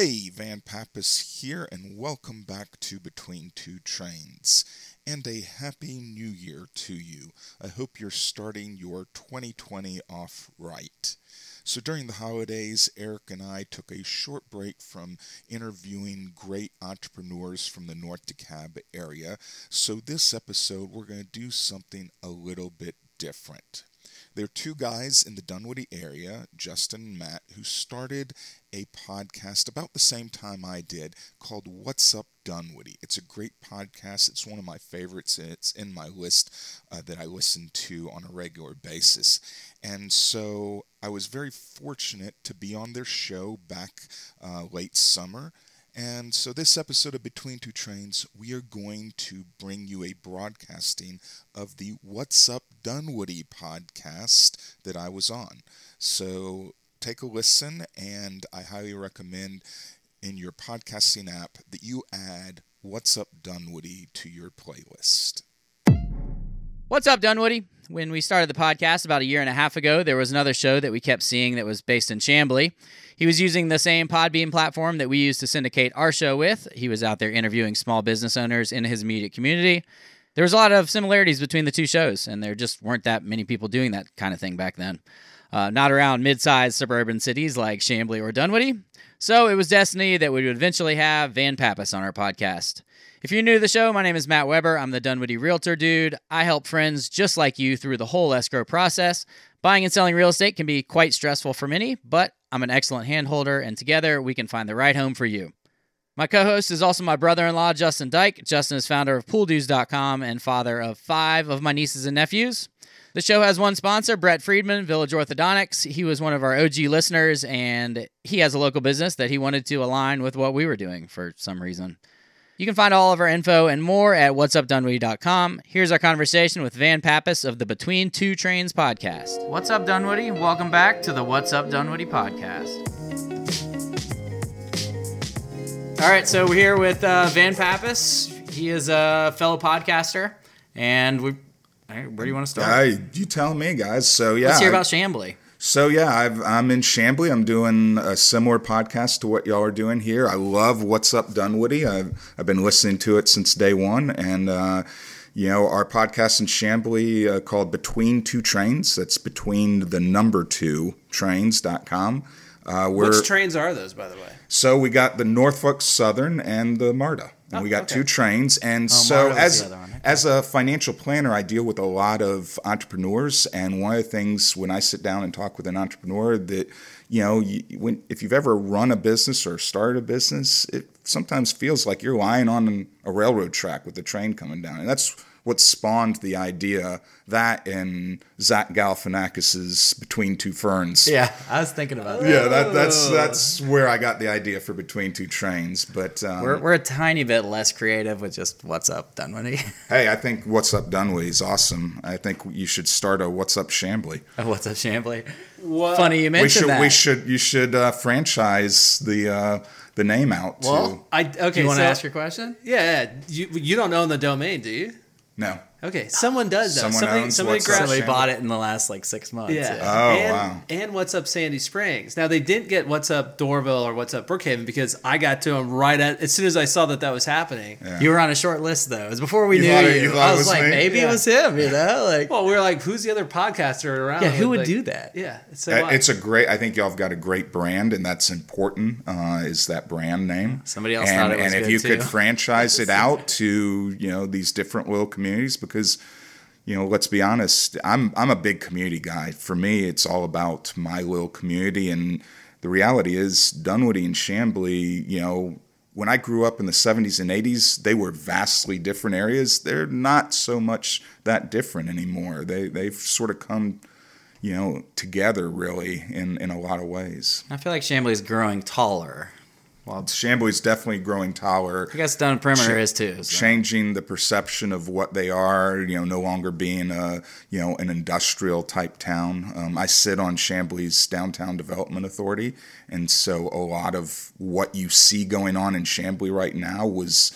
Hey, Van Pappas here, and welcome back to Between Two Trains. And a happy new year to you. I hope you're starting your 2020 off right. So, during the holidays, Eric and I took a short break from interviewing great entrepreneurs from the North DeKalb area. So, this episode, we're going to do something a little bit different. There are two guys in the Dunwoody area, Justin and Matt, who started a podcast about the same time I did called What's Up Dunwoody. It's a great podcast. It's one of my favorites. It's in my list uh, that I listen to on a regular basis. And so I was very fortunate to be on their show back uh, late summer. And so, this episode of Between Two Trains, we are going to bring you a broadcasting of the What's Up Dunwoody podcast that I was on. So, take a listen, and I highly recommend in your podcasting app that you add What's Up Dunwoody to your playlist. What's up, Dunwoody? When we started the podcast about a year and a half ago, there was another show that we kept seeing that was based in Chamblee. He was using the same Podbean platform that we used to syndicate our show with. He was out there interviewing small business owners in his immediate community. There was a lot of similarities between the two shows, and there just weren't that many people doing that kind of thing back then. Uh, not around mid sized suburban cities like Chamblee or Dunwoody. So it was destiny that we would eventually have Van Pappas on our podcast. If you're new to the show, my name is Matt Weber. I'm the Dunwoody Realtor dude. I help friends just like you through the whole escrow process. Buying and selling real estate can be quite stressful for many, but I'm an excellent handholder, and together we can find the right home for you. My co host is also my brother in law, Justin Dyke. Justin is founder of PoolDues.com and father of five of my nieces and nephews. The show has one sponsor, Brett Friedman, Village Orthodontics. He was one of our OG listeners, and he has a local business that he wanted to align with what we were doing for some reason. You can find all of our info and more at whatsupdunwoody.com. Here's our conversation with Van Pappas of the Between Two Trains podcast. What's up, Dunwoody? Welcome back to the What's Up Dunwoody podcast. All right, so we're here with uh, Van Pappas. He is a fellow podcaster, and we. Where do you want to start? Uh, you tell me, guys. So yeah, Let's hear about Chamblee. So yeah, I've, I'm in Chamblee. I'm doing a similar podcast to what y'all are doing here. I love What's Up Dunwoody. I've I've been listening to it since day one, and uh, you know our podcast in Chamblee uh, called Between Two Trains. That's between the number two trains.com. Uh, Which trains are those, by the way? So we got the Norfolk Southern and the MARTA. And oh, we got okay. two trains. And oh, so as as a financial planner, I deal with a lot of entrepreneurs. And one of the things when I sit down and talk with an entrepreneur that, you know, you, when if you've ever run a business or started a business, it sometimes feels like you're lying on a railroad track with the train coming down. And that's what spawned the idea that in Zach Galifianakis's Between Two Ferns. Yeah, I was thinking about that. Yeah, that, that's that's where I got the idea for Between Two Trains. But um, we're we're a tiny bit less creative with just What's Up Dunwoody. hey, I think What's Up Dunwoody is awesome. I think you should start a What's Up Chamblee. A What's Up Chamblee. What? Funny you mentioned we should, that. We should you should uh, franchise the. Uh, the name out. Well, I okay. Do you want to so, ask your question? Yeah, yeah. You you don't own the domain, do you? No. Okay, someone does though. Someone somebody owns somebody What's grabbed. Somebody bought it in the last like six months. Yeah. yeah. Oh and, wow. And what's up Sandy Springs? Now they didn't get what's up Doraville or what's up Brookhaven because I got to them right at as soon as I saw that that was happening. Yeah. You were on a short list though. It was before we You knew thought you. it- you thought I it was, was like, me? maybe it was him. You know, like Well, we were like, who's the other podcaster around? yeah, who would Like, do that? Yeah, so Uh, I- It's a great. I think y'all have got a great brand, and that's important. Uh, is that brand name? Somebody else and, thought it was And if good, you could too. franchise it out to you know these different little communities, because you know, let's be honest, I'm I'm a big community guy. For me, it's all about my little community, and the reality is Dunwoody and Chamblee. You know, when I grew up in the 70s and 80s, they were vastly different areas. They're not so much that different anymore. They they've sort of come you know, together really in, in a lot of ways. I feel like Chamblee's growing taller. Well, Chamblee's definitely growing taller. I guess Down Perimeter Cha- is too. so. Changing the perception of what they are, you know, no longer being a, you know, an industrial type town. Um, I sit on Chamblee's Downtown Development Authority, and so a lot of what you see going on in Chamblee right now was,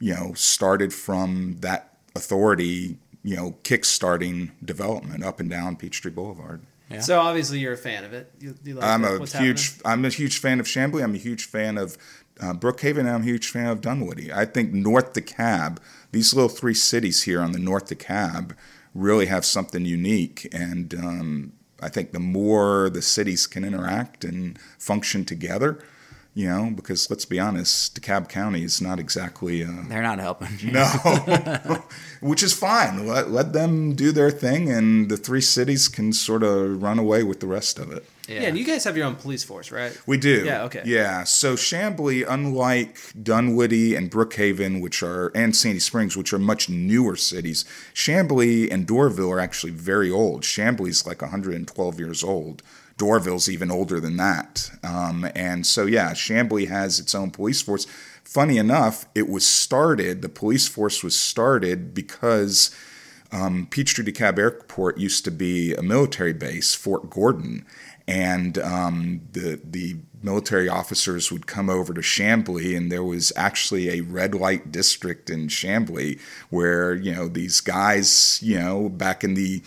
you know, started from that authority, you know, kickstarting development up and down Peachtree Boulevard. Yeah. So obviously you're a fan of it. You, you like I'm what- a what's huge happening? I'm a huge fan of Chamblee. I'm a huge fan of uh, Brookhaven. And I'm a huge fan of Dunwoody. I think North DeKalb, these little three cities here on the North DeKalb, really have something unique. And um, I think the more the cities can interact and function together, you know, because let's be honest, DeKalb County is not exactly. Uh, They're not helping. no, which is fine. Let, let them do their thing, and the three cities can sort of run away with the rest of it. Yeah. and you guys have your own police force, right? We do. Yeah, okay. Yeah. So Chamblee, unlike Dunwoody and Brookhaven, which are and Sandy Springs, which are much newer cities, Chamblee and Doraville are actually very old. Chamblee's like 112 years old. Doraville's even older than that. Um, and so yeah, Chamblee has its own police force. Funny enough, it was started. The police force was started because um, Peachtree DeKalb Airport used to be a military base, Fort Gordon, and um, the the military officers would come over to Chamblee, and there was actually a red light district in Chamblee where you know these guys, you know, back in the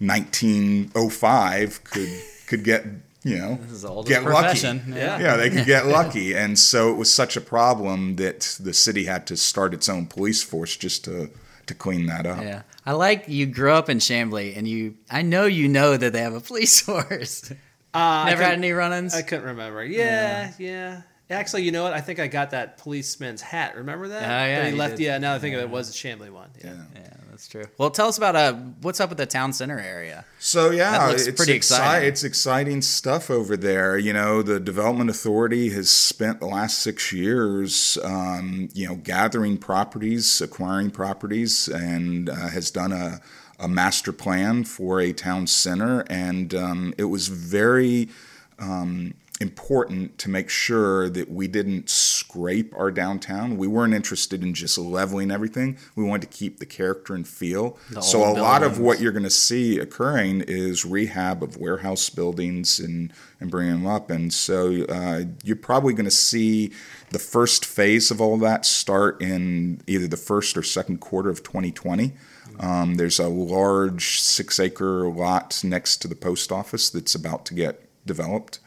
1905 could could get you know is the get profession. lucky. Yeah. yeah, they could get lucky, and so it was such a problem that the city had to start its own police force just to to clean that up. Yeah. I like you grew up in Chamblee and you I know you know that they have a police force. Uh, Never had any run-ins? I couldn't remember. Yeah, yeah. Actually, you know what? I think I got that policeman's hat. Remember that? Oh, yeah, That he you left. did. Yeah. Now I think of it, it was a Chamblee one. Yeah. yeah, that's true. Well, tell us about uh what's up with the town center area. So yeah, it's pretty exci- exciting. It's exciting stuff over there. You know, the development authority has spent the last six years, um, you know, gathering properties, acquiring properties, and uh, has done a, a master plan for a town center. And um, it was very um, important to make sure that we didn't scrape our downtown. We weren't interested in just leveling everything. We wanted to keep the character and feel. The so a old lot of what you're going to see occurring is rehab of warehouse buildings and and bringing them up. And so uh, you're probably going to see the first phase of all that start in either the first or second quarter of 2020. Um, there's a large six acre lot next to the post office that's about to get developed.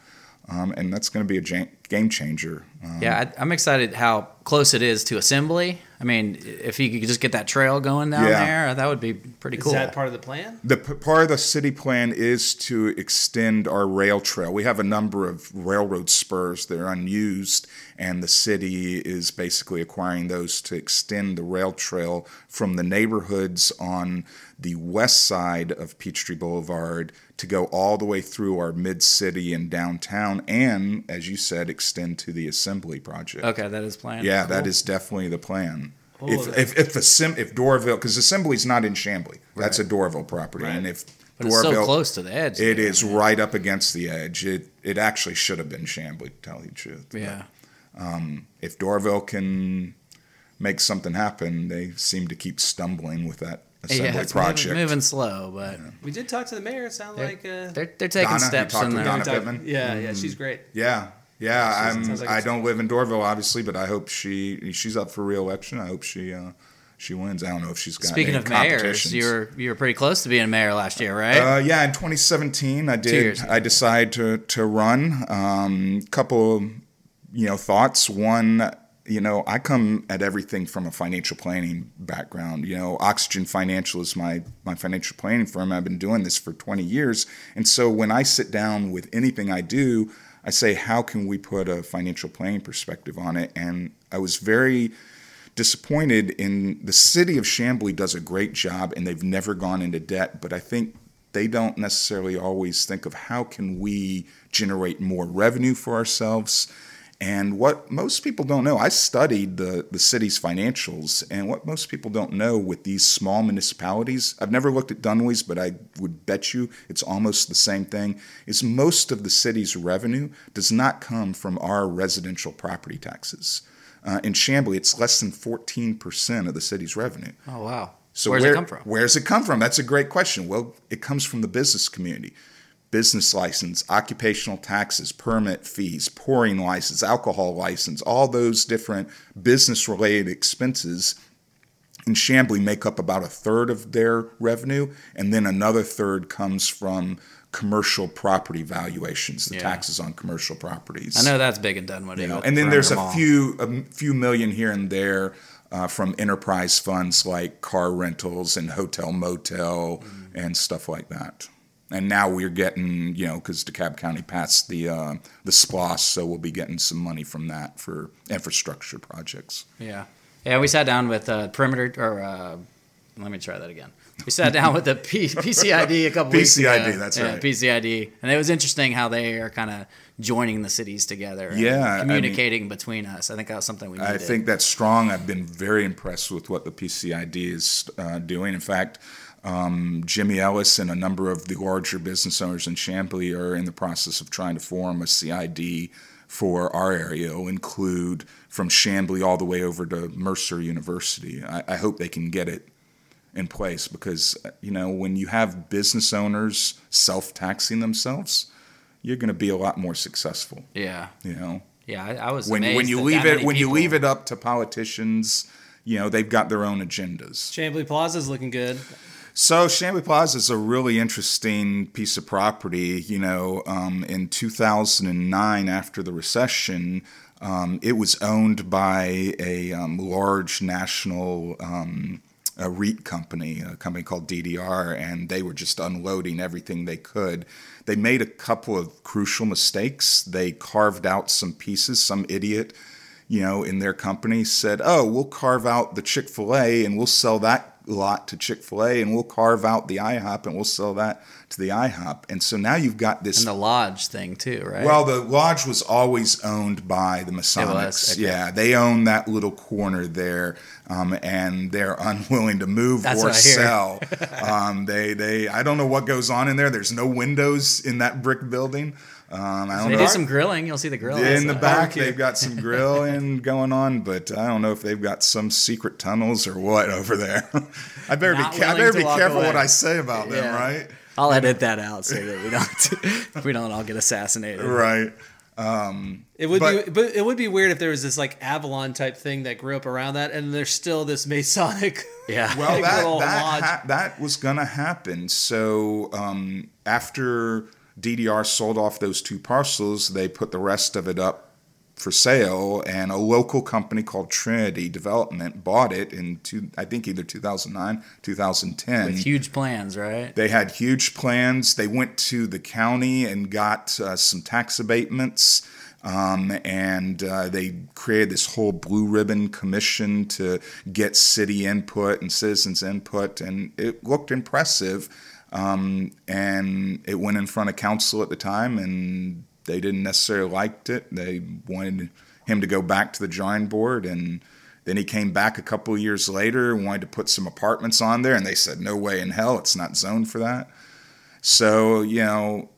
Um, and that's going to be a ja- game changer. Um, Yeah, I, I'm excited how close it is to Assembly. I mean, if you could just get that trail going down Yeah. there, that would be pretty cool. Is that part of the plan? The p- part of the city plan is to extend our rail trail. We have a number of railroad spurs that are unused, and the city is basically acquiring those to extend the rail trail from the neighborhoods on the west side of Peachtree Boulevard to go all the way through our mid city and downtown, and as you said, extend to the Assembly project. okay, that is planned. Yeah, that is definitely the plan. Oh, if, if if the sim if Doraville because Assembly's not in Chamblee, that's a Doraville property, and if But it's so close to the edge. it there. is right up against the edge. It it actually should have been Chamblee, to tell you the truth. But, Yeah. um, if Doraville can make something happen, they seem to keep stumbling with that Assembly Yeah, it's project. moving, moving slow, but We did talk to the mayor. It sounded they're, like. Uh, they're they're taking Donna, steps talked in to there. Donna we talked- Pittman? Yeah, yeah, she's great. Yeah, yeah. Sounds- I'm. like I don't live in Doraville, obviously, but I hope she she's up for reelection. I hope she uh, she wins. I don't know if she's got Speaking any of mayors, you were you were pretty close to being mayor last year, right? Uh, yeah, in 2017, I did. I decided to to run. Um, couple, you know, thoughts. One, you know, I come at everything from a financial planning background. You know, Oxygen Financial is my my financial planning firm. I've been doing this for 20 years, and so when I sit down with anything I do, I say, how can we put a financial planning perspective on it? And I was very disappointed in the city of Chamblee does a great job and they've never gone into debt, but I think they don't necessarily always think of how can we generate more revenue for ourselves. And what most people don't know, I studied the, the city's financials, and what most people don't know with these small municipalities, I've never looked at Dunway's, but I would bet you it's almost the same thing, is most of the city's revenue does not come from our residential property taxes. Uh, in Chamblee, it's less than 14% of the city's revenue. oh wow. So Where's where, it come from? Where's it come from? That's a great question. Well, it comes from the business community. Business license, occupational taxes, permit fees, pouring license, alcohol license, all those different business related expenses in Chamblee make up about a third of their revenue, and then another third comes from commercial property valuations, the Yeah. taxes on commercial properties. I know that's big in Dunwoody. You know, and then there's a Mall. few a few million here and there uh, from enterprise funds like car rentals and hotel motel Mm-hmm. and stuff like that. And now we're getting, you know, because DeKalb County passed the uh, the SPLOST, so we'll be getting some money from that for infrastructure projects. Yeah, yeah. We sat down with uh, Perimeter, or uh, let me try that again. We sat down with the P- PCID a couple weeks ago. PCID, that's right. yeah, right. PCID, and it was interesting how they are kind of joining the cities together. and Yeah, I mean- communicating between us. I think that was something we needed. I think that's strong. I've been very impressed with what the PCID is uh, doing. In fact, um, Jimmy Ellis and a number of the larger business owners in Chamblee are in the process of trying to form a CID for our area. It'll include from Chamblee all the way over to Mercer University. I, I hope they can get it in place because uh, you know when you have business owners self-taxing themselves, you're going to be a lot more successful. Yeah, You know yeah. I, I was when when you that leave that it many when you leave it up to politicians, you know they've got their own agendas. Chamblee Plaza's looking good. So Chamblee Plaza is a really interesting piece of property. You know, um, in 2009, after the recession, um, it was owned by a um, large national. Um, a REIT company, a company called DDR, and they were just unloading everything they could. They made a couple of crucial mistakes. They carved out some pieces. Some idiot, you know, in their company said, "Oh, we'll carve out the Chick Fil A and we'll sell that lot to Chick Fil A, and we'll carve out the IHOP and we'll sell that to the IHOP." And so now you've got this and the lodge thing too, right? well, the lodge was always owned by the Masonics. okay. Yeah, they own that little corner there, um, and they're unwilling to move That's or what I hear. sell. um, they, they, I don't know what goes on in there. There's no windows in that brick building. Um, I don't they know. do some grilling. You'll see the grill. in the back, Barbecue. they've got some grilling going on, but I don't know if they've got some secret tunnels or what over there. I better Not be, ca- I better be careful away. what I say about them, Yeah. right? I'll edit that out so that we don't we don't all get assassinated. Right. It would But- be, but it would be weird if there was this like Avalon type thing that grew up around that, and there's still this Masonic. Yeah. Well, that that, lodge. ha- that was going to happen. So um, after DDR sold off those two parcels, they put the rest of it up for sale, and a local company called Trinity Development bought it in two, I think either 2009, 2010. With huge plans, right? They had huge plans. They went to the county and got uh, some tax abatements. Um, and uh, they created this whole blue ribbon commission to get city input and citizens input, and it looked impressive. Um, and it went in front of council at the time, and they didn't necessarily liked it. They wanted him to go back to the drawing board, and then he came back a couple years later and wanted to put some apartments on there, and they said, "No way in hell, it's not zoned for that." So you know,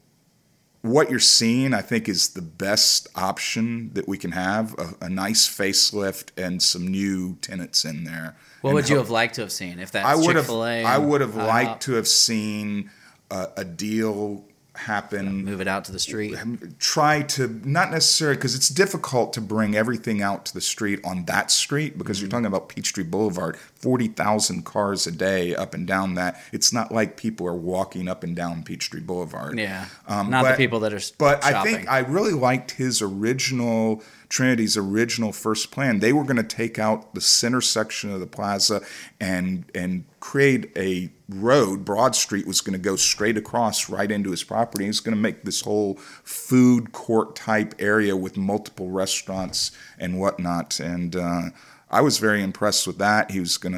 what you're seeing, I think, is the best option that we can have: a, a nice facelift and some new tenants in there. What would you have liked to have seen if that's I would Chick have. I would have liked to have seen a, a deal happen move it out to the street. try to not necessarily because it's difficult to bring everything out to the street on that street because Mm-hmm. you're talking about Peachtree Boulevard, forty thousand cars a day up and down that. It's not like people are walking up and down Peachtree Boulevard. Yeah, Um, not but- the people that are. But I think I really liked his original Trinity's original first plan. They were going to take out the center section of the plaza and and create a road. Broad Street was going to go straight across right into his property. He was going to make this whole food court type area with multiple restaurants and whatnot. And uh, I was very impressed with that. He was going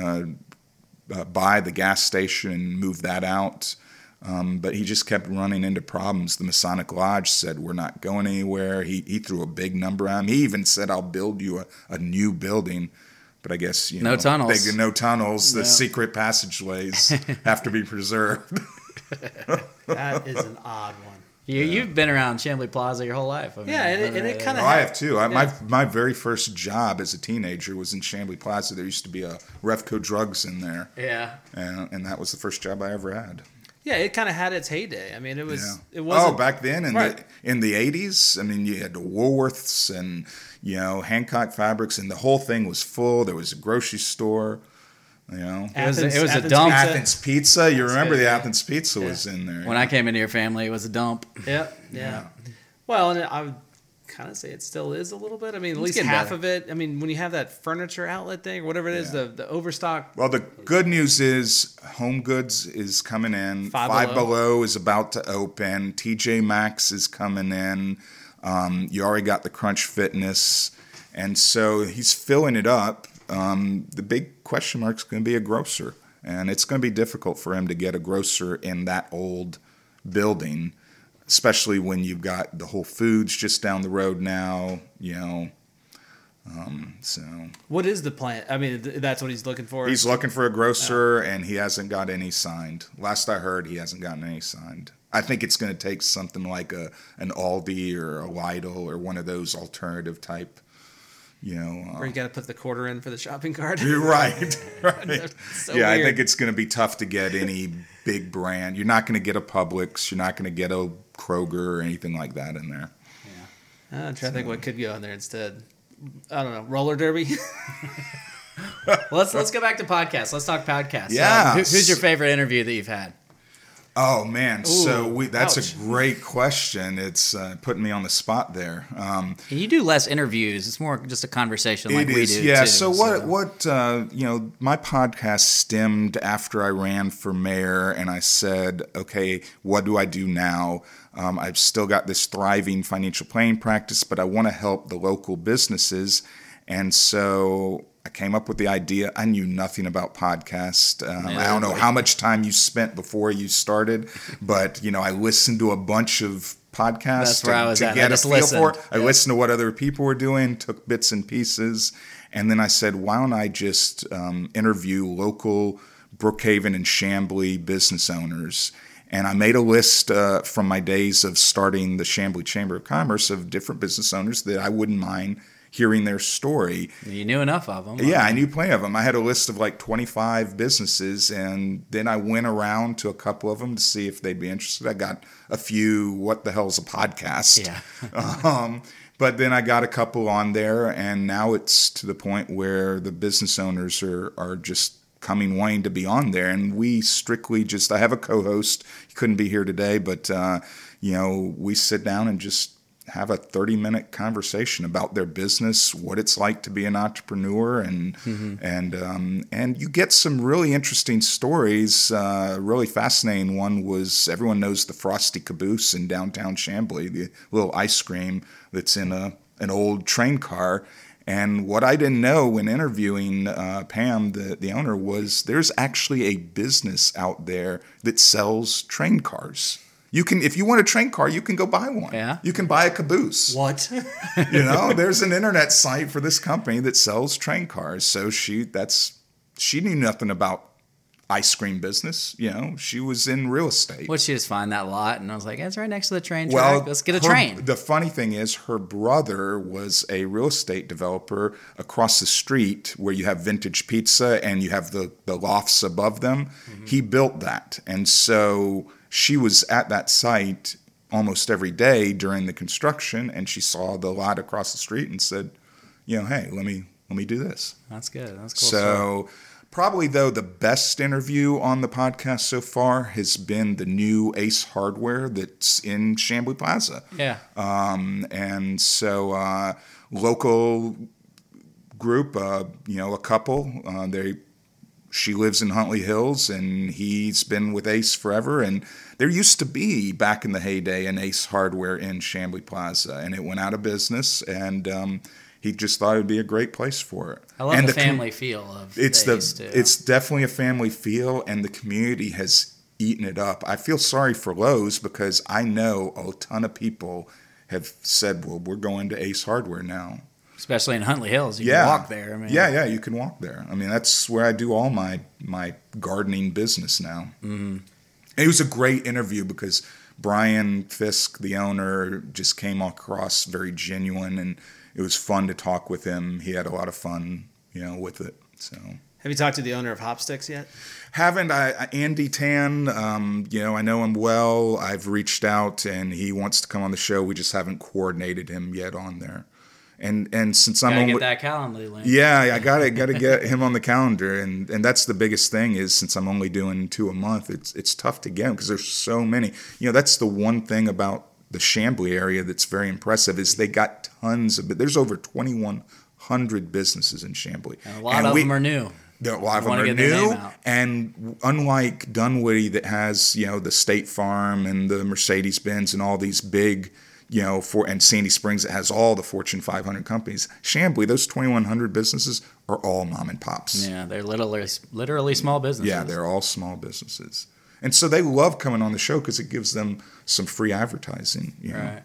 to uh, buy the gas station and move that out. Um, but he just kept running into problems. The Masonic Lodge said, We're not going anywhere. He, he threw a big number on him. He even said, I'll build you a, a new building. But I guess, you No know, tunnels. They, no tunnels. The secret passageways have to be preserved. That is an odd one. You, you've been around Chamblee Plaza your whole life. I mean, Yeah, and it- and it uh, kinda- Oh, I have too. I, My my very first job as a teenager was in Chamblee Plaza. There used to be a Revco Drugs in there, Yeah, and, and that was the first job I ever had. Yeah, it kind of had its heyday. I mean, it was. Yeah. It wasn't. oh, back then in Right. the in the eighties, I mean, you had the Woolworths and you know Hancock Fabrics, and the whole thing was full. There was a grocery store. You know, It was- Athens- it was a dump. pizza. Athens Pizza. You remember good, the yeah. Athens Pizza was in there. When I came into your family, it was a dump. Yep. Yeah. Well, and I would kind of say it still is a little bit. I mean, at least half better. of it. I mean, when you have that furniture outlet thing or whatever it is, Yeah. the the overstock. Well, the good news is Home Goods is coming in. Five Five, Below. Below. is about to open. TJ Maxx is coming in. Um, you already got the Crunch Fitness, and so he's filling it up. Um, the big question mark is going to be a grocer, and it's going to be difficult for him to get a grocer in that old building, especially when you've got the Whole Foods just down the road now. You know, um, so. What is the plan? I mean, th- that's what he's looking for. He's looking for a grocer, and he hasn't got any signed. Last I heard, he hasn't gotten any signed. I think it's going to take something like a an Aldi or a Lidl or one of those alternative type. You know, uh, where you got to put the quarter in for the shopping cart. you're right. right. so yeah, I think it's going to be tough to get any big brand. You're not going to get a Publix. You're not going to get a Kroger or anything like that in there. Yeah, I'm trying to think what could go in there instead. I don't know. Roller derby. let's let's go back to podcasts. Let's talk podcasts. Yeah. Uh, who- who's your favorite interview that you've had? Oh man, so we, that's ouch. a great question. It's uh, putting me on the spot there. Um, You do less interviews. It's more just a conversation like It we do. yeah. too, so what? What? Uh, you know, my podcast stemmed after I ran for mayor, and I said, okay, what do I do now? Um, I've still got this thriving financial planning practice, but I want to help the local businesses, and so I came up with the idea. I knew nothing about podcast. Um, I don't know how much time you spent before you started, but you know, I listened to a bunch of podcasts That's where to, I was to get a just feel for it. listened. I listened to what other people were doing, took bits and pieces, and then I said, why don't I just um, interview local Brookhaven and Chamblee business owners? And I made a list uh, from my days of starting the Chamblee Chamber of Commerce of different business owners that I wouldn't mind hearing their story. you knew enough of them. Yeah, I knew plenty of them. I had a list of like 25 businesses, and then I went around to a couple of them to see if they'd be interested. I got a few, what the hell's a podcast? Yeah. um, but then I got a couple on there, and now it's to the point where the business owners are, are just coming wanting to be on there. And we strictly just, I have a co host. He couldn't be here today, but, uh, you know, we sit down and just have a 30 minute conversation about their business, what it's like to be an entrepreneur, and and um, and you get some really interesting stories. Uh, really fascinating one was everyone knows the Frosty Caboose in downtown Chamblee, the little ice cream that's in a an old train car. And what I didn't know when interviewing uh, Pam, the, the owner, was there's actually a business out there that sells train cars. You can, if you want a train car, you can go buy one. Yeah. You can buy a caboose. What? You know, there's an internet site for this company that sells train cars. So she, that's, she knew nothing about ice cream business. You know, she was in real estate. Would she just find that lot? And I was like, it's right next to the train track. Well, Let's get a her- train. The funny thing is, her brother was a real estate developer across the street where you have vintage pizza and you have the, the lofts above them. Mm-hmm. He built that. And so she was at that site almost every day during the construction and she saw the lot across the street and said, you know, hey, let me let me do this. That's good. That's cool. story. So, probably though the best interview on the podcast so far has been the new Ace Hardware that's in Chamblee Plaza. yeah. Um, and so, uh, local group, uh, you know, a couple. Uh, they she lives in Huntley Hills, and he's been with Ace forever. And there used to be back in the heyday an Ace Hardware in Chamblee Plaza, and it went out of business. And um, he just thought it'd be a great place for it. I love and the, com- family feel of it's the the Ace, too. it's definitely a family feel, and the community has eaten it up. I feel sorry for Lowe's because I know a ton of people have said, "Well, we're going to Ace Hardware now." Especially in Huntley Hills. You yeah, can walk there. I mean, yeah, yeah, you can walk there. I mean, that's where I do all my my gardening business now. Mm-hmm. It was a great interview because Brian Fisk, the owner, just came across very genuine, and it was fun to talk with him. He had a lot of fun, you know, with it. So. Have you talked to the owner of Hopstix yet? Haven't I? I- Andy Tan, um, you know, I know him well. I've reached out and he wants to come on the show. We just haven't coordinated him yet on there. And and since I'm only get that Calendly link. yeah, I got to got to get him on the calendar, and and that's the biggest thing is since I'm only doing two a month, it's it's tough to get him because there's so many. You know, that's the one thing about the Chamblee area that's very impressive is they got tons of. There's over 2,100 businesses in Chamblee, And a lot of them are new. a lot of them are new, and unlike Dunwoody that has you know the State Farm and the Mercedes Benz and all these big you know for and Sandy Springs that has all the Fortune 500 companies. Chamblee, those 2,100 businesses are all mom and pops. Yeah, they're literally literally small businesses. Yeah, they're all small businesses, and so they love coming on the show because it gives them some free advertising. You know? right.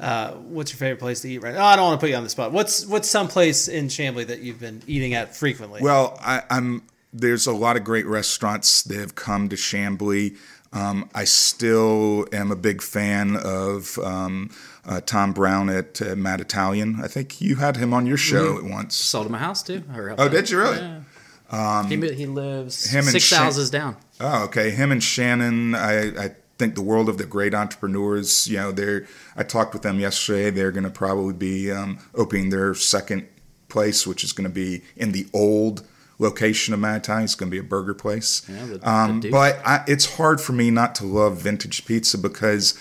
Uh, what's your favorite place to eat right now? Oh, I don't want to put you on the spot. What's what's some place in Chamblee that you've been eating at frequently? Well, I, I'm there's a lot of great restaurants that have come to Chamblee. Um, I still am a big fan of um, uh, Tom Brown at uh, Mad Italian. I think you had him on your show Mm-hmm. at once. Sold him a house too. Oh, did you really? Yeah. he, he lives six Shan- houses down. Oh, okay. Him and Shannon, I, I think the world of the great entrepreneurs. You know, they're. I talked with them yesterday. They're going to probably be um, opening their second place, which is going to be in the old location of Mad Italian. It's going to be a burger place. Yeah, the- the um, Duke. but I, it's hard for me not to love vintage pizza because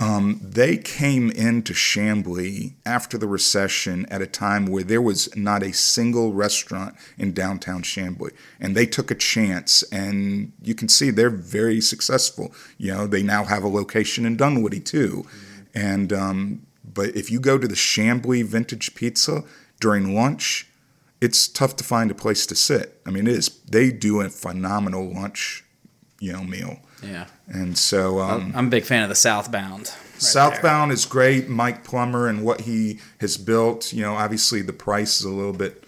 um, they came into Chamblee after the recession at a time where there was not a single restaurant in downtown Chamblee. And they took a chance, and you can see they're very successful. You know, they now have a location in Dunwoody too. And, um, but if you go to the Chamblee Vintage Pizza during lunch, it's tough to find a place to sit. I mean, it is, they do a phenomenal lunch, you know, meal. Yeah. And so, um, I'm a big fan of the Southbound. right Southbound is great. Mike Plummer and what he has built. You know, obviously the price is a little bit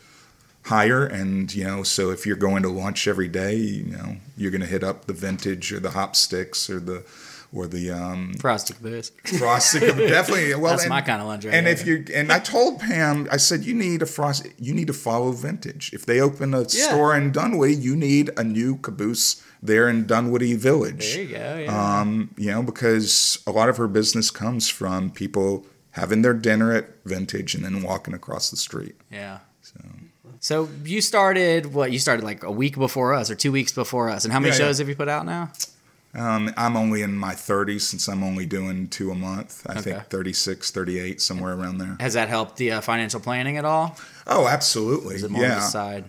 higher, and you know, so if you're going to lunch every day, you know, you're going to hit up the vintage or the Hopstix or the or the um. Frosted Booze. frosting. definitely. Well, That's and, my kinda lunch right And there. if you and I told Pam, I said you need a frost. You need to follow vintage. If they open a Yeah. store in Dunwoody, you need a new caboose there in Dunwoody Village. There you go. Yeah. Um, you know, because a lot of her business comes from people having their dinner at Vintage and then walking across the street. yeah. So So you started what? You started like a week before us or two weeks before us. And how many yeah. shows have you put out now? Um, I'm only in my 30s since I'm only doing two a month. I Okay. think 36, 38, somewhere around there. Has that helped the uh, financial planning at all? Oh, absolutely. Is it more yeah. a side?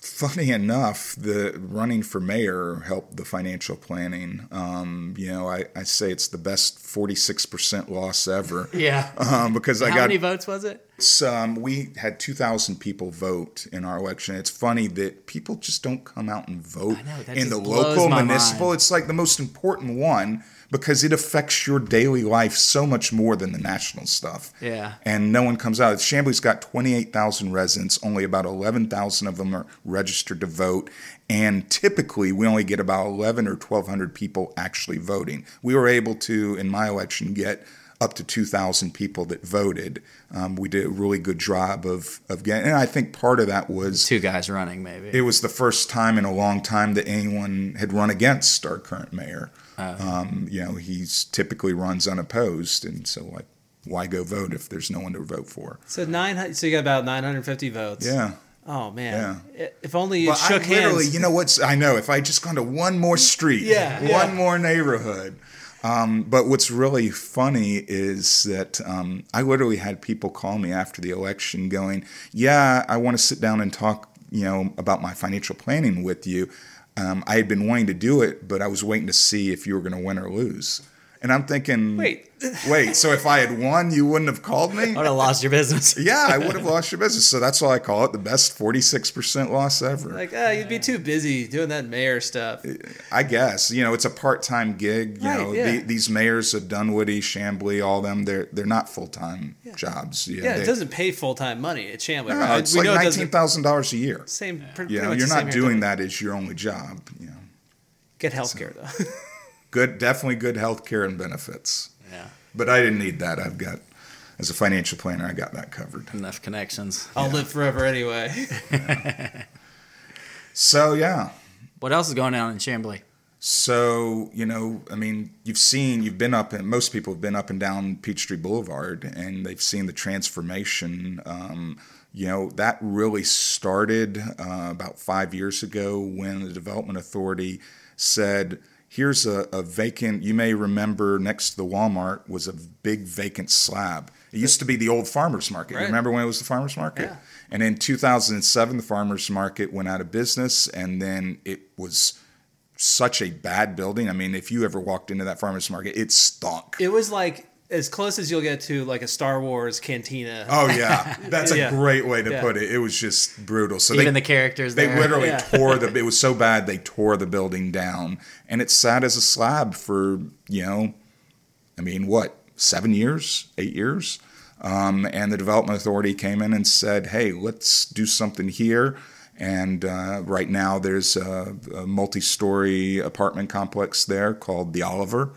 Funny enough, the running for mayor helped the financial planning. Um, you know, I, I say it's the best 46% loss ever. yeah. Um, because I got. How many votes was it? Some we had 2000 people vote in our election. It's funny that people just don't come out and vote know, in the local municipal. mind. it's like the most important one because it affects your daily life so much more than the national stuff. Yeah. and no one comes out. Chamblee's got 28000 residents. Only about 11000 of them are registered to vote. And typically we only get about 11 or 1200 people actually voting. We were able to in my election get up to 2,000 people that voted. Um, we did a really good job of, of getting, and I think part of that was Two guys running, maybe. it was the first time in a long time that anyone had run against our current mayor. Oh. Um, you know, he's typically runs unopposed, and so like, why go vote if there's no one to vote for? so nine. So you got about 950 votes. Yeah. Oh man. Yeah. If only you But shook I literally, hands. you know what's? I know if I just gone to one more street, Yeah, one yeah. more neighborhood. Um, but what's really funny is that um, I literally had people call me after the election, going, "Yeah, I want to sit down and talk, you know, about my financial planning with you." Um, I had been wanting to do it, but I was waiting to see if you were going to win or lose. And I'm thinking, Wait. wait. So if I had won, you wouldn't have called me? I would have lost your business. Yeah, I would have lost your business. So that's why I call it the best 46% loss ever. Like, ah, you'd be too busy doing that mayor stuff. I guess you know it's a part-time gig. You Right, know yeah. the, these mayors of Dunwoody, Chamblee, all them they're they're not full-time jobs. You know, Yeah, they- it doesn't pay full time money at Chamblee, No, right? it's we like know it nineteen doesn't. thousand dollars a year. Same. pr- You pretty know, much you're the not same here, doing don't that as your only job. You know. Get health care though. good, definitely good health care and benefits. Yeah. But I didn't need that. I've got as a financial planner, I got that covered. Enough connections. I'll live forever anyway. So yeah, What else is going on in Chamblee? So, you know, I mean, you've seen, you've been up, and most people have been up and down Peachtree Boulevard, and they've seen the transformation. Um, you know, that really started uh, about five years ago when the Development Authority said, here's a, a, vacant, you may remember next to the Walmart was a big vacant slab. It used to be the old farmer's market. Right. Remember when it was the farmer's market? Yeah. And in 2007, the farmer's market went out of business, and then it was such a bad building. I mean, if you ever walked into that farmer's market, it stunk. It was like as close as you'll get to like a Star Wars cantina. Oh yeah, that's a Yeah. great way to Yeah. put it. It was just brutal. So Even they, the characters they there. literally Yeah. tore the. It was so bad they tore the building down, and it sat as a slab for you know, I mean, what seven years, eight years, um, and the development authority came in and said, "Hey, let's do something here." And uh, right now, there's a, a multi-story apartment complex there called the Oliver,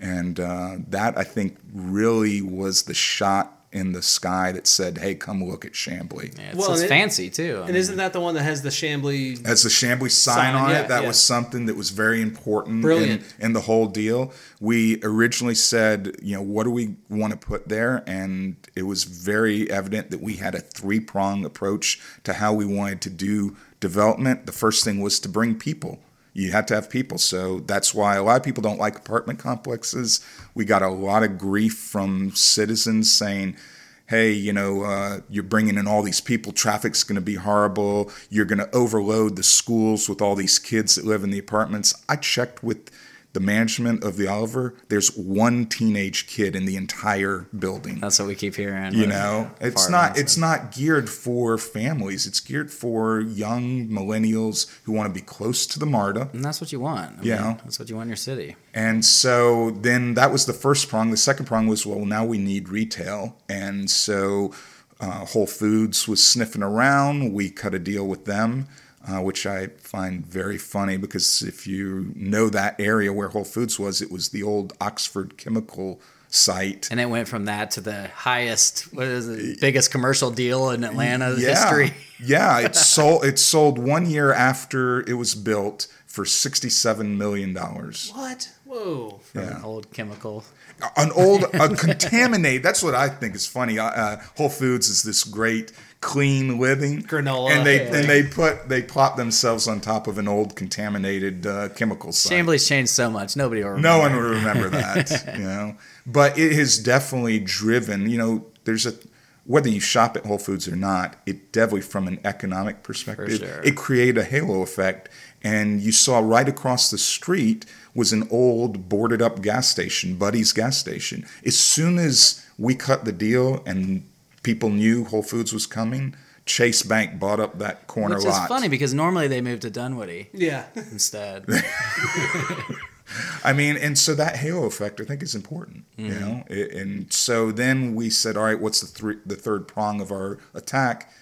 and uh, that I think really was the shot in the sky that said, "Hey, come look at Chamblee." Yeah, it's, Well, it's it- fancy too. I And mean, isn't that the one that has the Chamblee? as the Chamblee sign, Sign, on yeah, it. That yeah. was something that was very important Brilliant. In, in the whole deal. We originally said, you know, what do we want to put there? And it was very evident that we had a three prong approach to how we wanted to do development. The first thing was to bring people. You have to have people. So that's why a lot of people don't like apartment complexes. We got a lot of grief from citizens saying, hey, you know, uh, you're bringing in all these people, traffic's going to be horrible, you're going to overload the schools with all these kids that live in the apartments. I checked with the management of the Oliver, there's one teenage kid in the entire building. that's what we keep hearing. You know, it's not it's not geared for families. It's geared for young millennials who want to be close to the MARTA. And that's what you want. I Yeah. mean, that's what you want in your city. And so then that was the first prong. The second prong was, well, now we need retail. And so uh, Whole Foods was sniffing around. We cut a deal with them, uh, which I find very funny because if you know that area where Whole Foods was, it was the old Oxford chemical site. And it went from that to the highest, what is it, biggest commercial deal in Atlanta's yeah. history. yeah, it sold. It sold one year after it was built for sixty-seven million dollars. What? Whoa. From Yeah. an old chemical. an old a contaminated that's what i think is funny uh, uh, whole foods is this great clean living Granola, and they yeah. and they put they plop themselves on top of an old contaminated uh, chemical site Chamblee's changed so much. Nobody will remember. no one will remember that you know but it has definitely driven you know there's a whether you shop at Whole Foods or not, it definitely from an economic perspective, sure. it created a halo effect. And you saw right across the street was an old boarded up gas station, Buddy's gas station. As soon as we cut the deal and people knew Whole Foods was coming, Chase Bank bought up that corner Which lot. is funny because normally they move to Dunwoody Yeah. instead. I mean, and so that halo effect, I think, is important. You Mm-hmm. know, It- and so then we said, all right, what's the three, the third prong of our attack?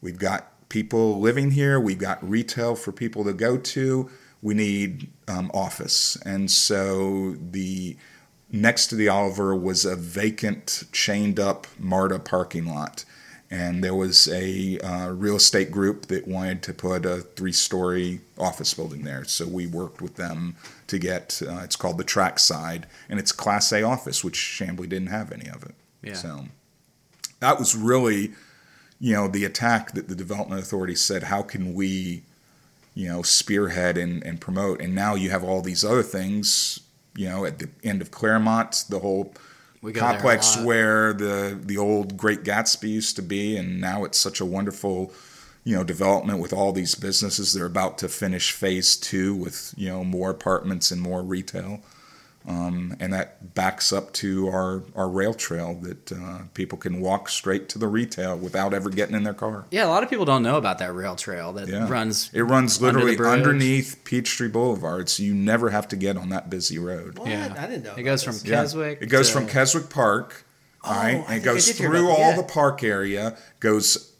We've got people living here. We've got retail for people to go to. We need um, office, and so the next to the Oliver was a vacant, chained up MARTA parking lot. And there was a uh, real estate group that wanted to put a three story office building there. So we worked with them to get, uh, it's called the Trackside, and it's Class A office, which Chamblee didn't have any of it. Yeah. So that was really, you know, the attack that the Development Authority said, how can we, you know, spearhead and, and promote? And now you have all these other things, you know, at the end of Clairmont, the whole We go there a complex where the the old Great Gatsby used to be, and now it's such a wonderful, you know, development with all these businesses. They're about to finish phase two with you know more apartments and more retail, um, and that backs up to our our rail trail that uh, people can walk straight to the retail without ever getting in their car. Yeah, a lot of people don't know about that rail trail that Yeah. runs. It runs under the literally bridge. underneath Peachtree Boulevard, so you never have to get on that busy road. What? Yeah. I didn't know. It about goes from this. Yeah. Keswick. It goes to- from Keswick Park, all Oh, right, I and it goes through all yeah. the park area, goes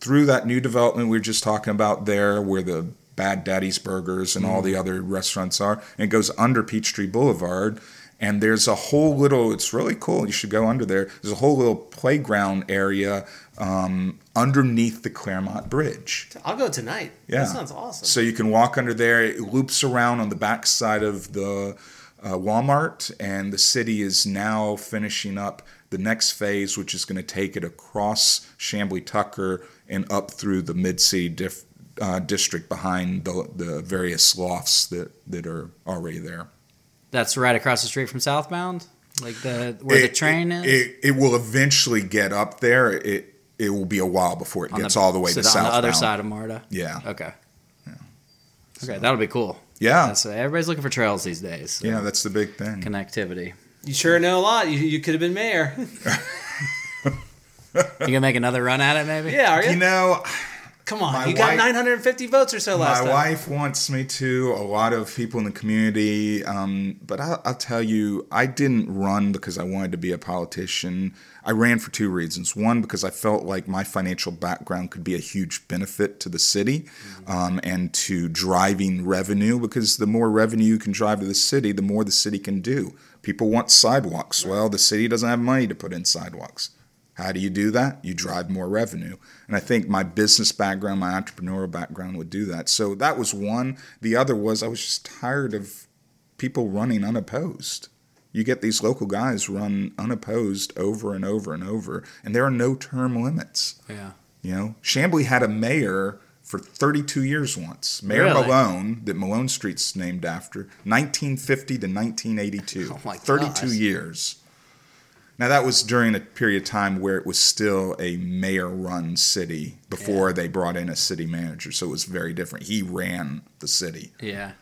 through that new development we were just talking about there, where the Bad Daddy's Burgers and all the Mm-hmm. other restaurants are, and it goes under Peachtree Boulevard. And there's a whole little, it's really cool. You should go under there. There's a whole little playground area um, underneath the Clairmont Bridge. I'll go tonight. Yeah. That sounds awesome. So you can walk under there. It loops around on the back side of the uh, Walmart, and the city is now finishing up the next phase, which is going to take it across Chamblee Tucker and up through the mid city dif- uh, district behind the, the various lofts that, that are already there. That's right across the street from Southbound, like the where the train it, is. It, it will eventually get up there. It it will be a while before it On gets all the way so to on southbound. the other side of Marta. Yeah, Okay. Okay, that'll be cool. yeah, That's everybody's looking for trails these days. so yeah. That's the big thing. Connectivity. you sure know a lot. You, you could have been mayor. You gonna make another run at it, maybe? yeah, are you? You know, Come on. my You got wife- 950 votes or so last My time. My wife wants me to. A lot of people in the community, um, but I, I'll tell you, I didn't run because I wanted to be a politician. I ran for two reasons. One, because I felt like my financial background could be a huge benefit to the city um, and to driving revenue. Because the more revenue you can drive to the city, the more the city can do. People want sidewalks. Well, the city doesn't have money to put in sidewalks. How do you do that? You drive more revenue. And I think my business background, my entrepreneurial background would do that. So that was one. The other was I was just tired of people running unopposed. You get these local guys run unopposed over and over and over, and there are no term limits. Yeah. You know, Chamblee had a mayor for 32 years once. Mayor Really? Malone, that Malone Street's named after, 1950 to 1982. Oh my 32 gosh. years. Now that was during a period of time where it was still a mayor-run city before Yeah. they brought in a city manager, so it was very different. He ran the city. Yeah.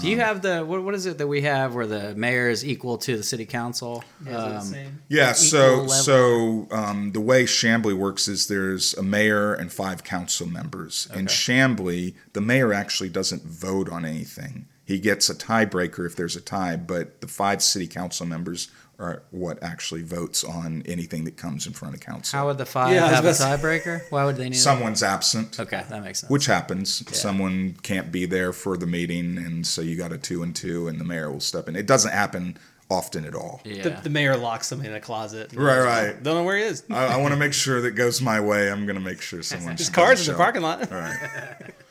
Do you have the what? What is it that we have where the mayor is equal to the city council? Yeah, is the Um, same? Yeah, so level. so um, the way Chamblee works is there's a mayor and five council members. Okay. In Okay. Chamblee, the mayor actually doesn't vote on anything. He gets a tiebreaker if there's a tie, but the five city council members are what actually votes on anything that comes in front of council. How would the five Yeah, I have a tiebreaker? Why would they need? Someone's absent, Okay, that makes sense. which happens. Someone can't be there for the meeting, and so you got a two and two, and the mayor will step in. It doesn't happen often at all. yeah. The, the mayor locks somebody in a closet. Right, right. Don't know where he is. I, I want to make sure that goes my way. I'm going to make sure someone. There's doesn't cars in the parking lot. All right.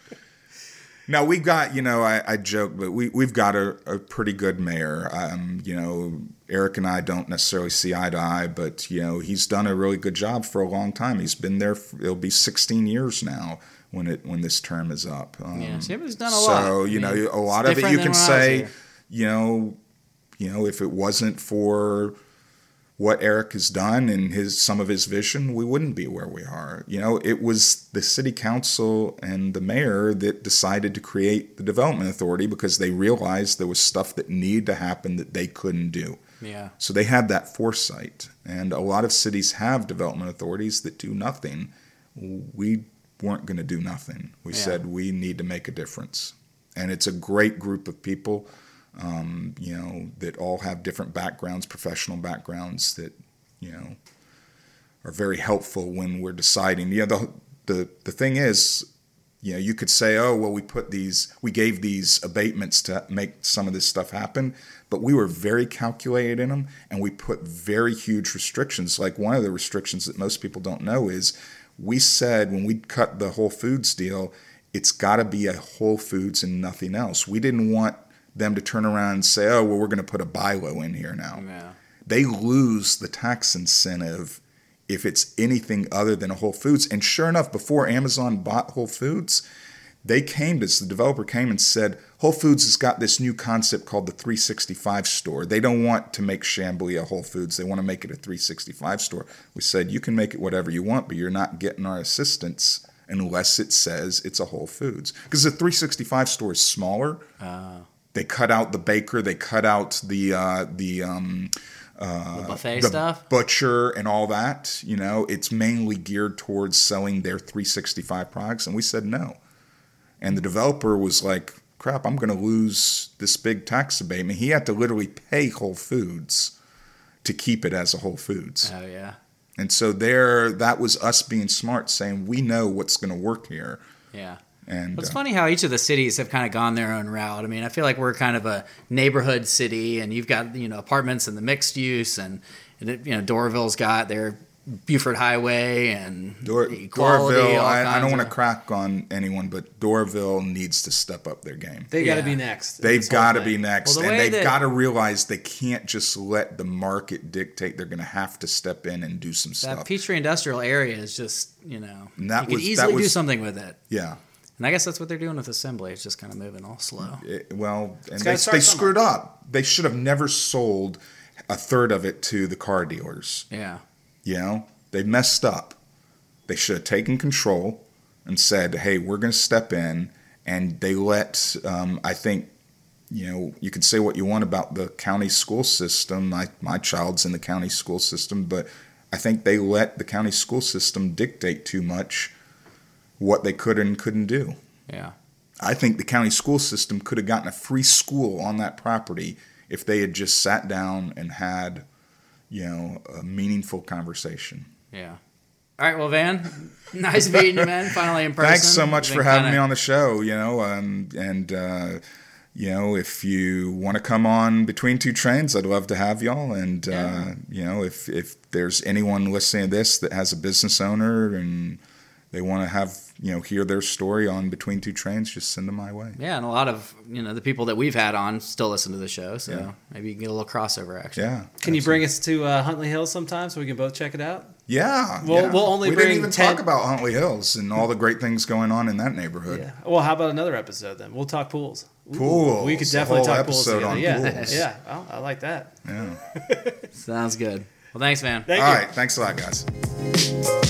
Now we've got, you know, I, I joke, but we we've got a, a pretty good mayor. Um, you know, Eric and I don't necessarily see eye to eye, but you know, he's done a really good job for a long time. He's been there. For, it'll be 16 years now when it when this term is up. Um, Yeah, Chamblee's done a so lot. So you I know, a lot of it you can when I was say, you know, you know, if it wasn't for what Eric has done and his some of his vision, we wouldn't be where we are. You know, it was the city council and the mayor that decided to create the development authority because they realized there was stuff that needed to happen that they couldn't do. Yeah. So they had that foresight. And a lot of cities have development authorities that do nothing. We weren't going to do nothing. We Yeah. said we need to make a difference. And it's a great group of people, um, you know, that all have different backgrounds, professional backgrounds that, you know, are very helpful when we're deciding. You know, the, the, the thing is, you know, you could say, oh, well, we put these, we gave these abatements to make some of this stuff happen, but we were very calculated in them and we put very huge restrictions. Like one of the restrictions that most people don't know is we said when we cut the Whole Foods deal, it's got to be a Whole Foods and nothing else. We didn't want them to turn around and say, oh, well, we're going to put a Bi-Lo in here now Yeah. they lose the tax incentive if it's anything other than a Whole Foods. And sure enough, before Amazon bought Whole Foods, they came to the developer came and said, Whole Foods has got this new concept called the 365 store. They don't want to make Chamblee a Whole Foods, they want to make it a 365 store. We said, You can make it whatever you want, but you're not getting our assistance unless it says it's a Whole Foods. Because the 365 store is smaller. Uh, They cut out the baker, they cut out the uh, the um, the buffet the stuff. butcher and all that. You know, it's mainly geared towards selling their 365 products, and we said no. And the developer was like, "Crap, I'm going to lose this big tax abatement." He had to literally pay Whole Foods to keep it as a Whole Foods. Oh yeah. And so there, that was us being smart, saying we know what's going to work here. Yeah. And It's uh, funny how each of the cities have kind of gone their own route. I mean, I feel like we're kind of a neighborhood city, and you've got you know apartments and the mixed use, and, and it, you know Doraville's got their Buford Highway and Dor- equality, Doraville, I, I don't want to crack on anyone, but Doraville needs to step up their game. They got to Yeah. be next. They've got to be next, Well, the and they've that- got to realize they can't just let the market dictate. They're going to have to step in and do some stuff. That stuff. Peachtree Industrial area is just you know And that you could was- that easily do something with it, yeah. And I guess that's what they're doing with Assembly. It's just kind of moving all slow. It- well, and they, they somewhere. screwed up. They should have never sold a third of it to the car dealers. Yeah, You know, they messed up. They should have taken control and said, "Hey, we're going to step in." And they let. Um, I think, you know, you could say what you want about the county school system. My my child's in the county school system, but I think they let the county school system dictate too much what they could and couldn't do. yeah. I think the county school system could have gotten a free school on that property if they had just sat down and had, you know, a meaningful conversation. Yeah. All right, well, Van, nice meeting you, man. Finally in person. Thanks so much for having kinda- me on the show. You know, um, and uh, you know, if you want to come on between two trains, I'd love to have y'all. And uh, you know, if if there's anyone listening to this that has a business owner and they want to have you know hear their story on between two trains, just send them my way. Yeah, and a lot of you know the people that we've had on still listen to the show, so Yeah. maybe you can get a little crossover action. Yeah. Can you bring us to uh, Huntley Hills sometime so we can both check it out? Yeah, We'll- yeah. we'll only we bring didn't even 10 talk about Huntley Hills and all the great things going on in that neighborhood. Yeah. Well, how about another episode then? We'll talk pools. Ooh, Pools, We could definitely talk pools together. on yeah. pools. Yeah. Well, I like that. Yeah. Sounds good. Well, thanks, man. Thank All you. right. Thanks a lot, guys.